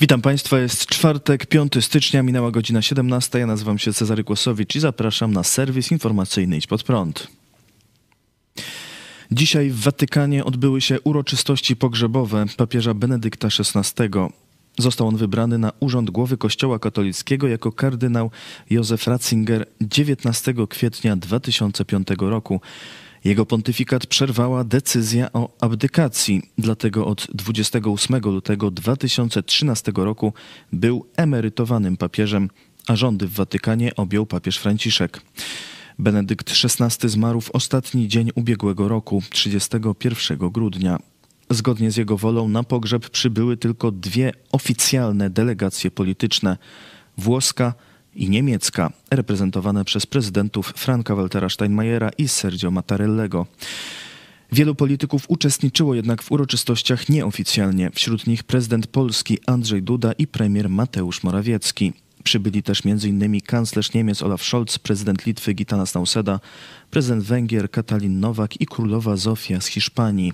Witam Państwa, jest czwartek, 5 stycznia, minęła godzina 17. Ja nazywam się Cezary Kłosowicz i zapraszam na serwis informacyjny Idź Pod Prąd. Dzisiaj w Watykanie odbyły się uroczystości pogrzebowe papieża Benedykta XVI. Został on wybrany na urząd głowy Kościoła katolickiego jako kardynał Józef Ratzinger 19 kwietnia 2005 roku. Jego pontyfikat przerwała decyzja o abdykacji, dlatego od 28 lutego 2013 roku był emerytowanym papieżem, a rządy w Watykanie objął papież Franciszek. Benedykt XVI zmarł w ostatni dzień ubiegłego roku, 31 grudnia. Zgodnie z jego wolą na pogrzeb przybyły tylko dwie oficjalne delegacje polityczne włoska i niemiecka, reprezentowane przez prezydentów Franka Waltera Steinmeiera i Sergio Mattarellego. Wielu polityków uczestniczyło jednak w uroczystościach nieoficjalnie, wśród nich prezydent Polski Andrzej Duda i premier Mateusz Morawiecki. Przybyli też m.in. kanclerz Niemiec Olaf Scholz, prezydent Litwy Gitanas Nauseda, prezydent Węgier Katalin Nowak i królowa Zofia z Hiszpanii.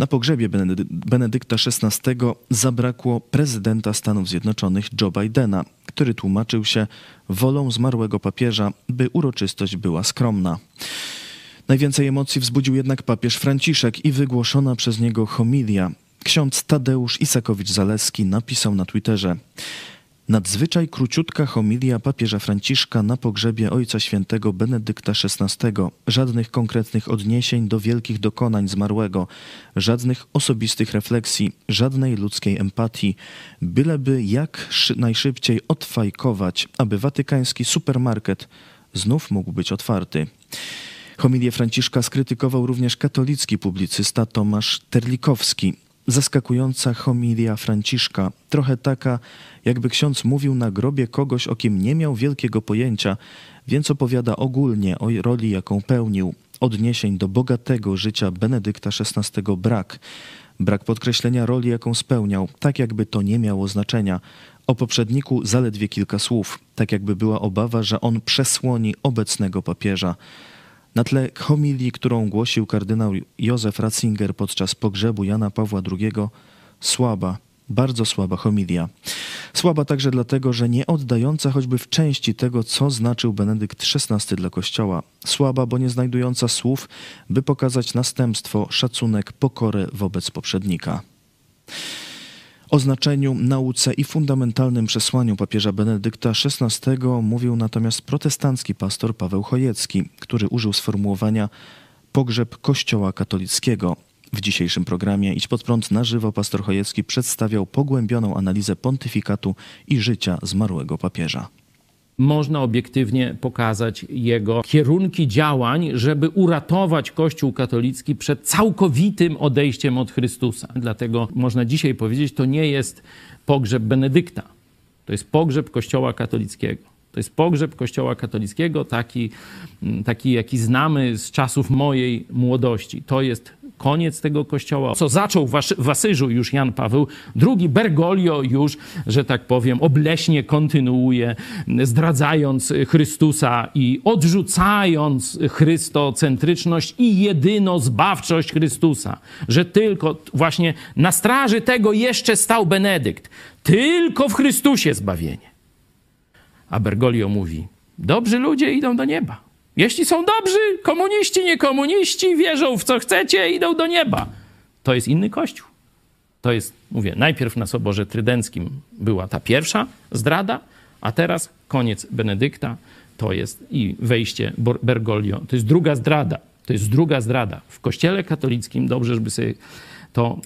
Na pogrzebie Benedykta XVI zabrakło prezydenta Stanów Zjednoczonych Joe Bidena, który tłumaczył się wolą zmarłego papieża, by uroczystość była skromna. Najwięcej emocji wzbudził jednak papież Franciszek i wygłoszona przez niego homilia. Ksiądz Tadeusz Isakowicz-Zaleski napisał na Twitterze: Nadzwyczaj króciutka homilia papieża Franciszka na pogrzebie Ojca Świętego Benedykta XVI. Żadnych konkretnych odniesień do wielkich dokonań zmarłego, żadnych osobistych refleksji, żadnej ludzkiej empatii, byleby jak najszybciej odfajkować, aby watykański supermarket znów mógł być otwarty. Homilię Franciszka skrytykował również katolicki publicysta Tomasz Terlikowski, zaskakująca homilia Franciszka, trochę taka, jakby ksiądz mówił na grobie kogoś, o kim nie miał wielkiego pojęcia, więc opowiada ogólnie o roli, jaką pełnił. Odniesień do bogatego życia Benedykta XVI brak. Brak podkreślenia roli, jaką spełniał, tak jakby to nie miało znaczenia. O poprzedniku zaledwie kilka słów, tak jakby była obawa, że on przesłoni obecnego papieża. Na tle homilii, którą głosił kardynał Józef Ratzinger podczas pogrzebu Jana Pawła II, słaba, bardzo słaba homilia. Słaba także dlatego, że nie oddająca choćby w części tego, co znaczył Benedykt XVI dla Kościoła. Słaba, bo nie znajdująca słów, by pokazać następstwo, szacunek, pokorę wobec poprzednika. O znaczeniu, nauce i fundamentalnym przesłaniu papieża Benedykta XVI mówił natomiast protestancki pastor Paweł Chojecki, który użył sformułowania pogrzeb Kościoła katolickiego. W dzisiejszym programie Idź pod prąd na żywo pastor Chojecki przedstawiał pogłębioną analizę pontyfikatu i życia zmarłego papieża można obiektywnie pokazać jego kierunki działań, żeby uratować Kościół katolicki przed całkowitym odejściem od Chrystusa. Dlatego można dzisiaj powiedzieć, to nie jest pogrzeb Benedykta, to jest pogrzeb Kościoła katolickiego. To jest pogrzeb Kościoła katolickiego, taki, taki jaki znamy z czasów mojej młodości. To jest koniec tego kościoła. Co zaczął w Asyżu już Jan Paweł II, Bergoglio już, że tak powiem, obleśnie kontynuuje, zdradzając Chrystusa i odrzucając chrystocentryczność i jedyno zbawczość Chrystusa. Że tylko właśnie na straży tego jeszcze stał Benedykt. Tylko w Chrystusie zbawienie. A Bergoglio mówi, dobrzy ludzie idą do nieba. Jeśli są dobrzy, komuniści, nie komuniści, wierzą w co chcecie, idą do nieba. To jest inny kościół. To jest, mówię, najpierw na Soborze Trydenckim była ta pierwsza zdrada, a teraz koniec Benedykta, to jest i wejście Bergoglio. To jest druga zdrada. To jest druga zdrada. W kościele katolickim, dobrze, żeby sobie to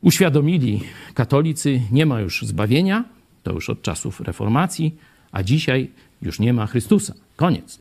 uświadomili katolicy, nie ma już zbawienia, to już od czasów reformacji, a dzisiaj już nie ma Chrystusa. Koniec.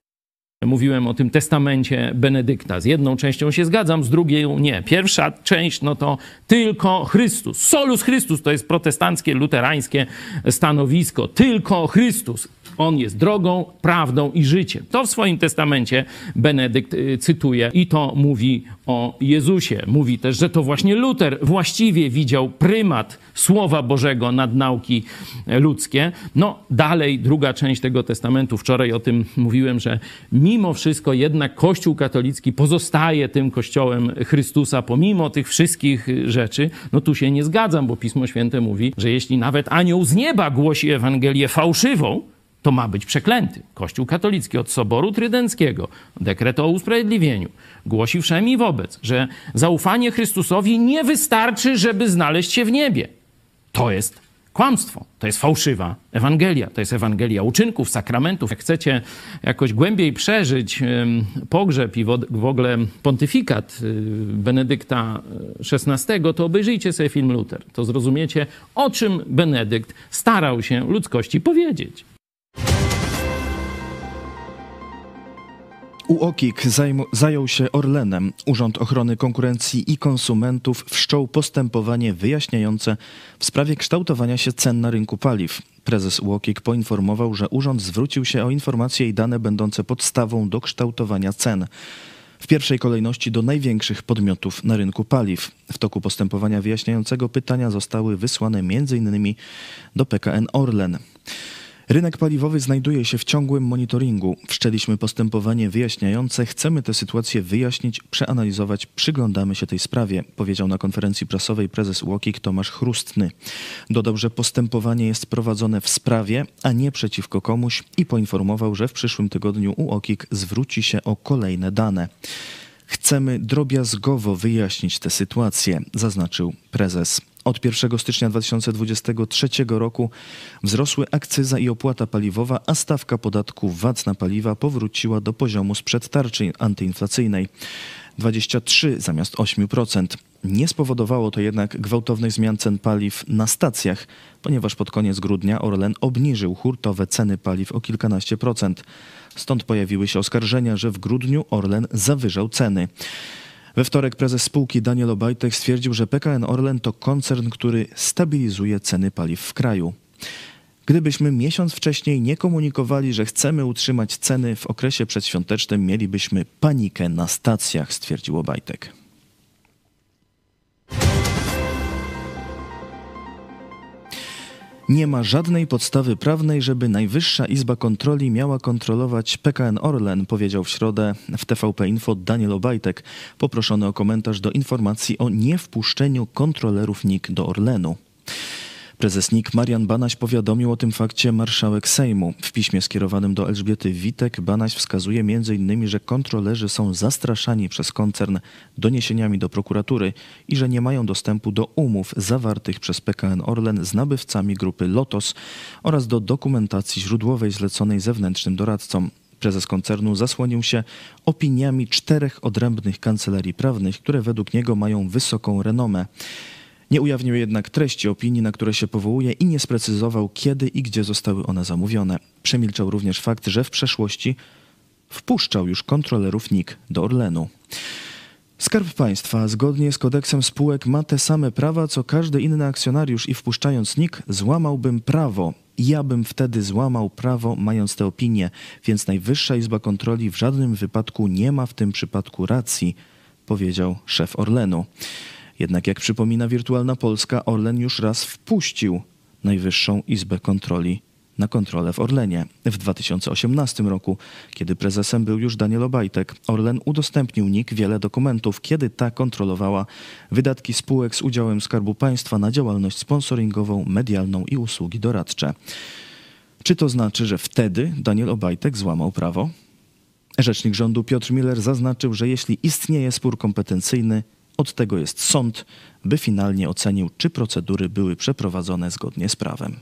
Mówiłem o tym testamencie Benedykta. Z jedną częścią się zgadzam, z drugiej nie. Pierwsza część no to tylko Chrystus. Solus Chrystus to jest protestanckie, luterańskie stanowisko. Tylko Chrystus. On jest drogą, prawdą i życiem. To w swoim testamencie Benedykt y, cytuje i to mówi o Jezusie. Mówi też, że to właśnie Luter właściwie widział prymat Słowa Bożego nad nauki ludzkie. No dalej druga część tego testamentu, wczoraj o tym mówiłem, że mimo wszystko jednak Kościół katolicki pozostaje tym Kościołem Chrystusa, pomimo tych wszystkich rzeczy. No tu się nie zgadzam, bo Pismo Święte mówi, że jeśli nawet anioł z nieba głosi Ewangelię fałszywą, to ma być przeklęty. Kościół katolicki od Soboru Trydenckiego, dekret o usprawiedliwieniu, głosi wszemi wobec, że zaufanie Chrystusowi nie wystarczy, żeby znaleźć się w niebie. To jest kłamstwo, to jest fałszywa Ewangelia, to jest Ewangelia uczynków, sakramentów. Jak chcecie jakoś głębiej przeżyć pogrzeb i w ogóle pontyfikat y, Benedykta XVI, to obejrzyjcie sobie film Luther. To zrozumiecie, o czym Benedykt starał się ludzkości powiedzieć. UOKiK zajął się Orlenem. Urząd Ochrony Konkurencji i Konsumentów wszczął postępowanie wyjaśniające w sprawie kształtowania się cen na rynku paliw. Prezes UOKiK poinformował, że urząd zwrócił się o informacje i dane będące podstawą do kształtowania cen. W pierwszej kolejności do największych podmiotów na rynku paliw. W toku postępowania wyjaśniającego pytania zostały wysłane m.in. do PKN Orlen. Rynek paliwowy znajduje się w ciągłym monitoringu. Wszczęliśmy postępowanie wyjaśniające. Chcemy tę sytuację wyjaśnić, przeanalizować. Przyglądamy się tej sprawie, powiedział na konferencji prasowej prezes UOKiK Tomasz Chrustny. Dodał, że postępowanie jest prowadzone w sprawie, a nie przeciwko komuś i poinformował, że w przyszłym tygodniu UOKiK zwróci się o kolejne dane. Chcemy drobiazgowo wyjaśnić tę sytuację, zaznaczył prezes. Od 1 stycznia 2023 roku wzrosły akcyza i opłata paliwowa, a stawka podatku VAT na paliwa powróciła do poziomu sprzed tarczy antyinflacyjnej 23 zamiast 8%. Nie spowodowało to jednak gwałtownych zmian cen paliw na stacjach, ponieważ pod koniec grudnia Orlen obniżył hurtowe ceny paliw o kilkanaście procent. Stąd pojawiły się oskarżenia, że w grudniu Orlen zawyżał ceny. We wtorek prezes spółki Daniel Obajtek stwierdził, że PKN Orlen to koncern, który stabilizuje ceny paliw w kraju. Gdybyśmy miesiąc wcześniej nie komunikowali, że chcemy utrzymać ceny w okresie przedświątecznym, mielibyśmy panikę na stacjach, stwierdził Obajtek. Nie ma żadnej podstawy prawnej, żeby Najwyższa Izba Kontroli miała kontrolować PKN Orlen, powiedział w środę w TVP Info Daniel Obajtek, poproszony o komentarz do informacji o niewpuszczeniu kontrolerów NIK do Orlenu. Prezes NIK Marian Banaś powiadomił o tym fakcie marszałek Sejmu. W piśmie skierowanym do Elżbiety Witek Banaś wskazuje m.in., że kontrolerzy są zastraszani przez koncern doniesieniami do prokuratury i że nie mają dostępu do umów zawartych przez PKN Orlen z nabywcami grupy Lotos oraz do dokumentacji źródłowej zleconej zewnętrznym doradcom. Prezes koncernu zasłonił się opiniami czterech odrębnych kancelarii prawnych, które według niego mają wysoką renomę. Nie ujawnił jednak treści opinii, na które się powołuje i nie sprecyzował, kiedy i gdzie zostały one zamówione. Przemilczał również fakt, że w przeszłości wpuszczał już kontrolerów NIK do Orlenu. Skarb Państwa zgodnie z kodeksem spółek ma te same prawa, co każdy inny akcjonariusz i wpuszczając NIK złamałbym prawo. Ja bym wtedy złamał prawo, mając tę opinię, więc Najwyższa Izba Kontroli w żadnym wypadku nie ma w tym przypadku racji, powiedział szef Orlenu. Jednak jak przypomina Wirtualna Polska, Orlen już raz wpuścił Najwyższą Izbę Kontroli na kontrolę w Orlenie. W 2018 roku, kiedy prezesem był już Daniel Obajtek, Orlen udostępnił NIK wiele dokumentów, kiedy ta kontrolowała wydatki spółek z udziałem Skarbu Państwa na działalność sponsoringową, medialną i usługi doradcze. Czy to znaczy, że wtedy Daniel Obajtek złamał prawo? Rzecznik rządu Piotr Miller zaznaczył, że jeśli istnieje spór kompetencyjny, od tego jest sąd, by finalnie ocenił, czy procedury były przeprowadzone zgodnie z prawem.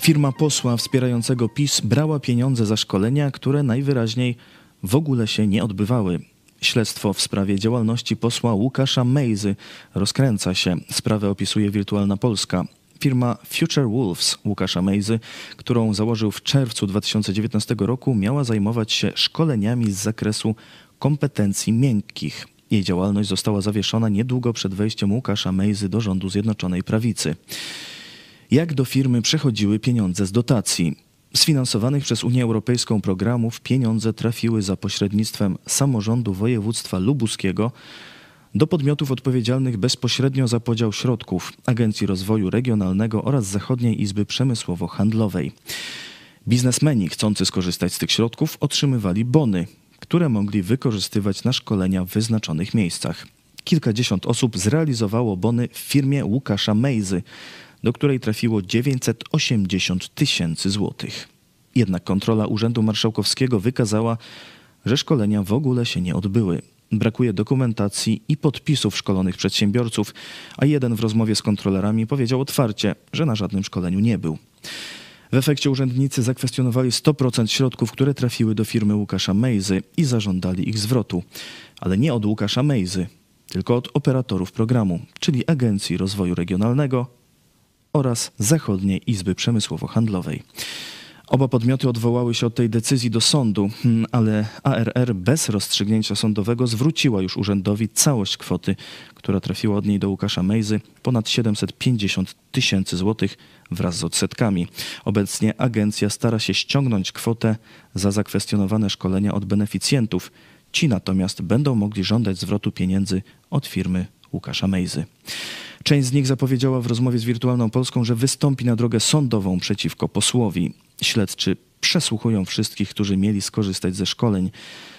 Firma posła wspierającego PiS brała pieniądze za szkolenia, które najwyraźniej w ogóle się nie odbywały. Śledztwo w sprawie działalności posła Łukasza Mejzy rozkręca się. Sprawę opisuje Wirtualna Polska. Firma Future Wolves Łukasza Mejzy, którą założył w czerwcu 2019 roku, miała zajmować się szkoleniami z zakresu kompetencji miękkich. Jej działalność została zawieszona niedługo przed wejściem Łukasza Mejzy do rządu Zjednoczonej Prawicy. Jak do firmy przechodziły pieniądze z dotacji? Sfinansowanych przez Unię Europejską programów pieniądze trafiły za pośrednictwem samorządu województwa lubuskiego do podmiotów odpowiedzialnych bezpośrednio za podział środków Agencji Rozwoju Regionalnego oraz Zachodniej Izby Przemysłowo-Handlowej. Biznesmeni chcący skorzystać z tych środków otrzymywali bony, które mogli wykorzystywać na szkolenia w wyznaczonych miejscach. Kilkadziesiąt osób zrealizowało bony w firmie Łukasza Mejzy, do której trafiło 980 tysięcy złotych. Jednak kontrola Urzędu Marszałkowskiego wykazała, że szkolenia w ogóle się nie odbyły. Brakuje dokumentacji i podpisów szkolonych przedsiębiorców, a jeden w rozmowie z kontrolerami powiedział otwarcie, że na żadnym szkoleniu nie był. W efekcie urzędnicy zakwestionowali 100% środków, które trafiły do firmy Łukasza Mejzy i zażądali ich zwrotu. Ale nie od Łukasza Mejzy, tylko od operatorów programu, czyli Agencji Rozwoju Regionalnego oraz Zachodniej Izby Przemysłowo-Handlowej. Oba podmioty odwołały się od tej decyzji do sądu, hmm, ale ARR bez rozstrzygnięcia sądowego zwróciła już urzędowi całość kwoty, która trafiła od niej do Łukasza Mejzy, ponad 750 tysięcy złotych wraz z odsetkami. Obecnie agencja stara się ściągnąć kwotę za zakwestionowane szkolenia od beneficjentów. Ci natomiast będą mogli żądać zwrotu pieniędzy od firmy Łukasza Mejzy. Część z nich zapowiedziała w rozmowie z Wirtualną Polską, że wystąpi na drogę sądową przeciwko posłowi. Śledczy przesłuchują wszystkich, którzy mieli skorzystać ze szkoleń.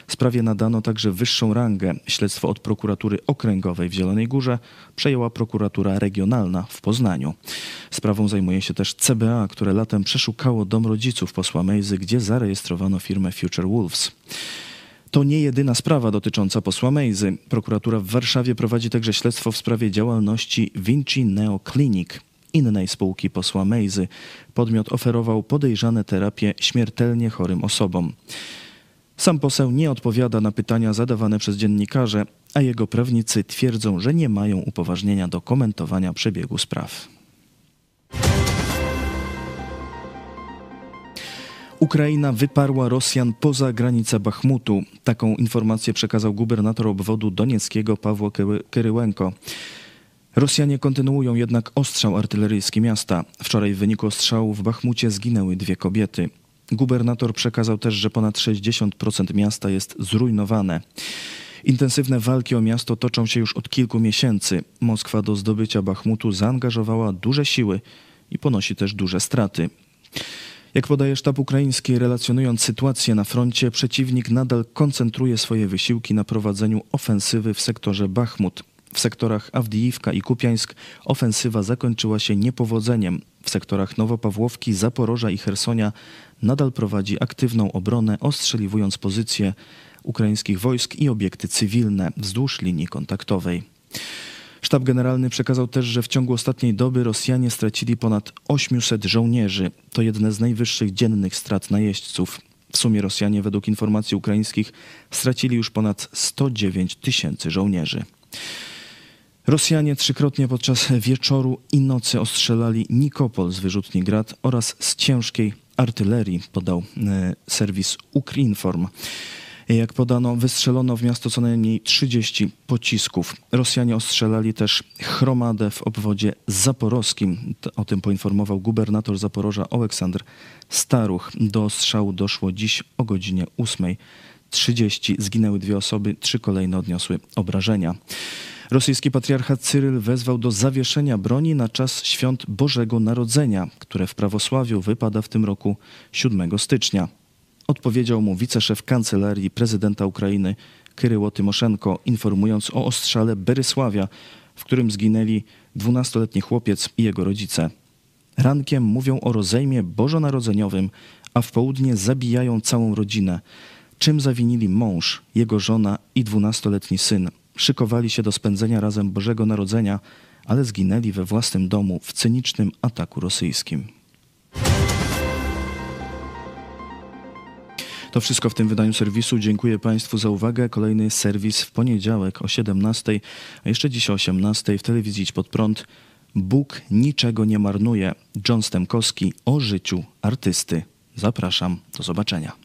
Sprawie nadano także wyższą rangę. Śledztwo od prokuratury okręgowej w Zielonej Górze przejęła prokuratura regionalna w Poznaniu. Sprawą zajmuje się też CBA, które latem przeszukało dom rodziców posła Mejzy, gdzie zarejestrowano firmę Future Wolves. To nie jedyna sprawa dotycząca posła Mejzy. Prokuratura w Warszawie prowadzi także śledztwo w sprawie działalności Vinci Neo Clinic, innej spółki posła Mejzy. Podmiot oferował podejrzane terapie śmiertelnie chorym osobom. Sam poseł nie odpowiada na pytania zadawane przez dziennikarze, a jego prawnicy twierdzą, że nie mają upoważnienia do komentowania przebiegu spraw. Ukraina wyparła Rosjan poza granice Bachmutu. Taką informację przekazał gubernator obwodu donieckiego Pawło Kyryłenko. Rosjanie kontynuują jednak ostrzał artyleryjski miasta. Wczoraj w wyniku ostrzału w Bachmucie zginęły dwie kobiety. Gubernator przekazał też, że ponad 60% miasta jest zrujnowane. Intensywne walki o miasto toczą się już od kilku miesięcy. Moskwa do zdobycia Bachmutu zaangażowała duże siły i ponosi też duże straty. Jak podaje sztab ukraiński, relacjonując sytuację na froncie, przeciwnik nadal koncentruje swoje wysiłki na prowadzeniu ofensywy w sektorze Bachmut. W sektorach Awdijiwka i Kupiańsk ofensywa zakończyła się niepowodzeniem. W sektorach Nowopawłowki, Zaporoża i Hersonia nadal prowadzi aktywną obronę, ostrzeliwując pozycje ukraińskich wojsk i obiekty cywilne wzdłuż linii kontaktowej. Sztab Generalny przekazał też, że w ciągu ostatniej doby Rosjanie stracili ponad 800 żołnierzy. To jedne z najwyższych dziennych strat najeźdźców. W sumie Rosjanie, według informacji ukraińskich, stracili już ponad 109 tysięcy żołnierzy. Rosjanie trzykrotnie podczas wieczoru i nocy ostrzelali Nikopol z wyrzutni Grad oraz z ciężkiej artylerii, podał e, serwis Ukrinform. Jak podano, wystrzelono w miasto co najmniej 30 pocisków. Rosjanie ostrzelali też chromadę w obwodzie zaporowskim. O tym poinformował gubernator Zaporoża Aleksander Staruch. Do strzału doszło dziś o godzinie 8.30. Zginęły dwie osoby, trzy kolejne odniosły obrażenia. Rosyjski patriarcha Cyryl wezwał do zawieszenia broni na czas świąt Bożego Narodzenia, które w prawosławiu wypada w tym roku 7 stycznia. Odpowiedział mu wiceszef kancelarii prezydenta Ukrainy Kyryło Tymoszenko, informując o ostrzale Berysławia, w którym zginęli 12-letni chłopiec i jego rodzice. Rankiem mówią o rozejmie bożonarodzeniowym, a w południe zabijają całą rodzinę. Czym zawinili mąż, jego żona i 12-letni syn? Szykowali się do spędzenia razem Bożego Narodzenia, ale zginęli we własnym domu w cynicznym ataku rosyjskim. To wszystko w tym wydaniu serwisu. Dziękuję Państwu za uwagę. Kolejny serwis w poniedziałek o 17, a jeszcze dziś o 18 w telewizji Pod Prąd. Bóg niczego nie marnuje. John Stemkowski o życiu artysty. Zapraszam. Do zobaczenia.